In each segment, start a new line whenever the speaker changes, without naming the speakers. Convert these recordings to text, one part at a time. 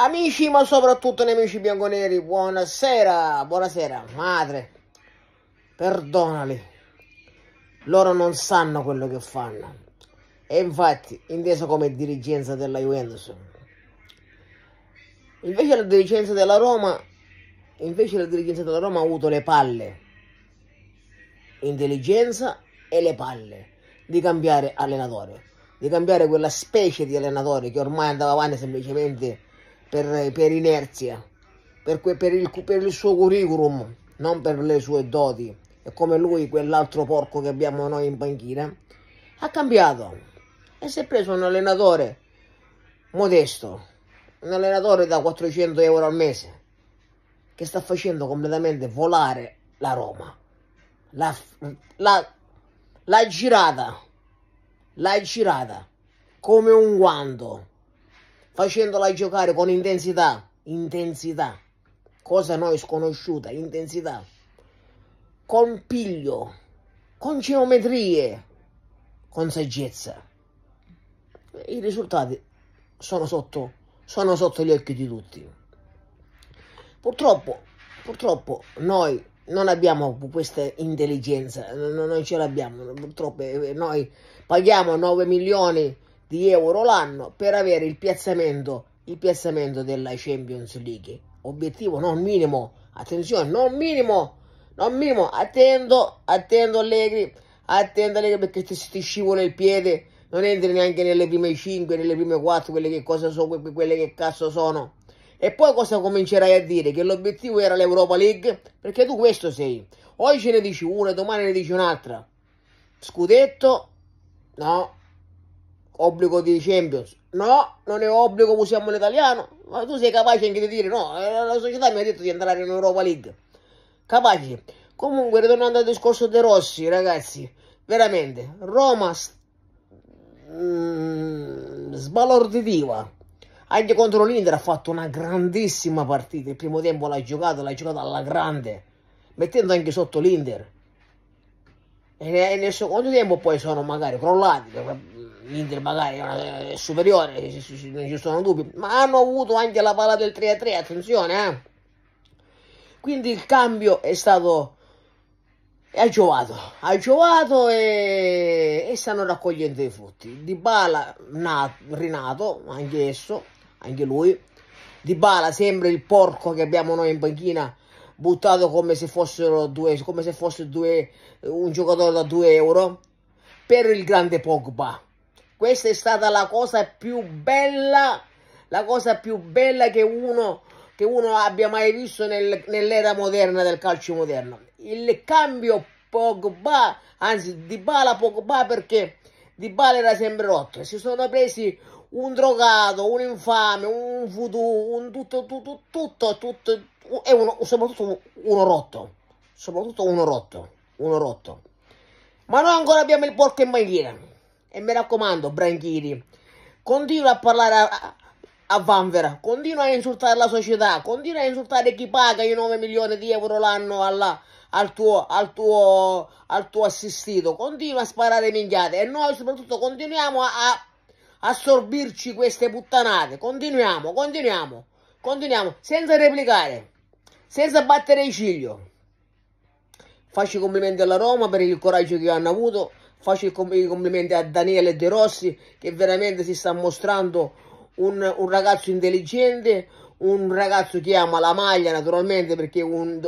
Amici, ma soprattutto nemici bianconeri, buonasera, buonasera, madre, perdonali, loro non sanno quello che fanno. E infatti, inteso come dirigenza della Juventus, invece la dirigenza della Roma, invece la dirigenza della Roma ha avuto le palle, intelligenza e le palle di cambiare allenatore, di cambiare quella specie di allenatore che ormai andava avanti semplicemente per, per inerzia, per, per, il, per il suo curriculum, non per le sue doti. E come lui, quell'altro porco che abbiamo noi in panchina, ha cambiato e si è preso un allenatore modesto, un allenatore da 400 euro al mese, che sta facendo completamente volare la Roma. La, la, la girata, la girata come un guanto facendola giocare con intensità, intensità, cosa noi sconosciuta, intensità, con piglio, con geometrie, con saggezza. I risultati sono sotto, sono sotto gli occhi di tutti. Purtroppo, purtroppo noi non abbiamo questa intelligenza, non ce l'abbiamo, purtroppo eh, noi paghiamo 9 milioni di euro l'anno per avere il piazzamento, il piazzamento della Champions League. Obiettivo non minimo, attenzione, non minimo, non minimo, attendo, attendo Allegri, attendo Allegri perché ti, ti scivola il piede, non entri neanche nelle prime 5, nelle prime 4, quelle che cosa sono, quelle che cazzo sono. E poi cosa comincerai a dire? Che l'obiettivo era l'Europa League? Perché tu questo sei. Oggi ne dici una, domani ne dici un'altra. Scudetto? No, obbligo di Champions. No, non è obbligo, usiamo l'italiano. Ma tu sei capace anche di dire no, eh, la società mi ha detto di entrare in Europa League. Capace. Comunque, ritornando al discorso dei Rossi, ragazzi, veramente, Roma mm, sbalorditiva. Anche contro l'Inter ha fatto una grandissima partita. Il primo tempo l'ha giocato, l'ha giocato alla grande, mettendo anche sotto l'Inter. E nel secondo tempo poi sono magari crollati l'Inter magari è superiore, non ci sono dubbi, ma hanno avuto anche la palla del 3-3, attenzione, eh. Quindi il cambio è stato, ha giovato, ha giovato e, e stanno raccogliendo i frutti. Di Bala, rinato, anche esso, anche lui. Di Bala sembra il porco che abbiamo noi in panchina, buttato come se fossero due, come se fosse due, un giocatore da 2 euro. Per il grande Pogba, questa è stata la cosa più bella, la cosa più bella che uno, che uno abbia mai visto nel, nell'era moderna del calcio moderno. Il cambio Pogba, anzi Di Bala Pogba perché Di Bala era sempre rotto. Si sono presi un drogato, un infame, un voodoo, un tutto, tutto, tutto, tutto, e uno, soprattutto uno rotto. Soprattutto uno rotto, uno rotto. Ma noi ancora abbiamo il porco in bandiera. E mi raccomando, Branchini, continua a parlare a, a Vanvera, continua a insultare la società, continua a insultare chi paga i 9 milioni di euro l'anno alla, al, tuo, al, tuo, al tuo assistito, continua a sparare minchiate e noi soprattutto continuiamo a, a assorbirci queste puttanate, continuiamo, continuiamo, continuiamo, senza replicare, senza battere il ciglio. Faccio i complimenti alla Roma per il coraggio che hanno avuto faccio i complimenti a Daniele De Rossi che veramente si sta mostrando un, un ragazzo intelligente, un ragazzo che ama la maglia naturalmente perché è un,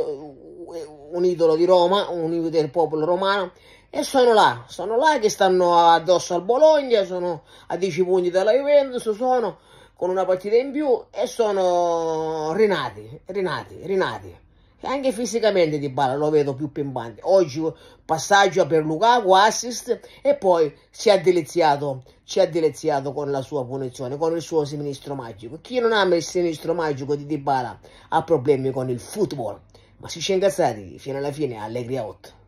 un idolo di Roma, un idolo del popolo romano e sono là, sono là che stanno addosso al Bologna, sono a 10 punti dalla Juventus, sono con una partita in più e sono rinati, rinati, rinati. Anche fisicamente Di Bala lo vedo più pimpante. Oggi passaggio per Lukaku, assist e poi si è deliziato, si è deliziato con la sua punizione, con il suo sinistro magico. Chi non ama il sinistro magico di Di Bala ha problemi con il football. Ma si c'è incazzati fino alla fine, allegria 8.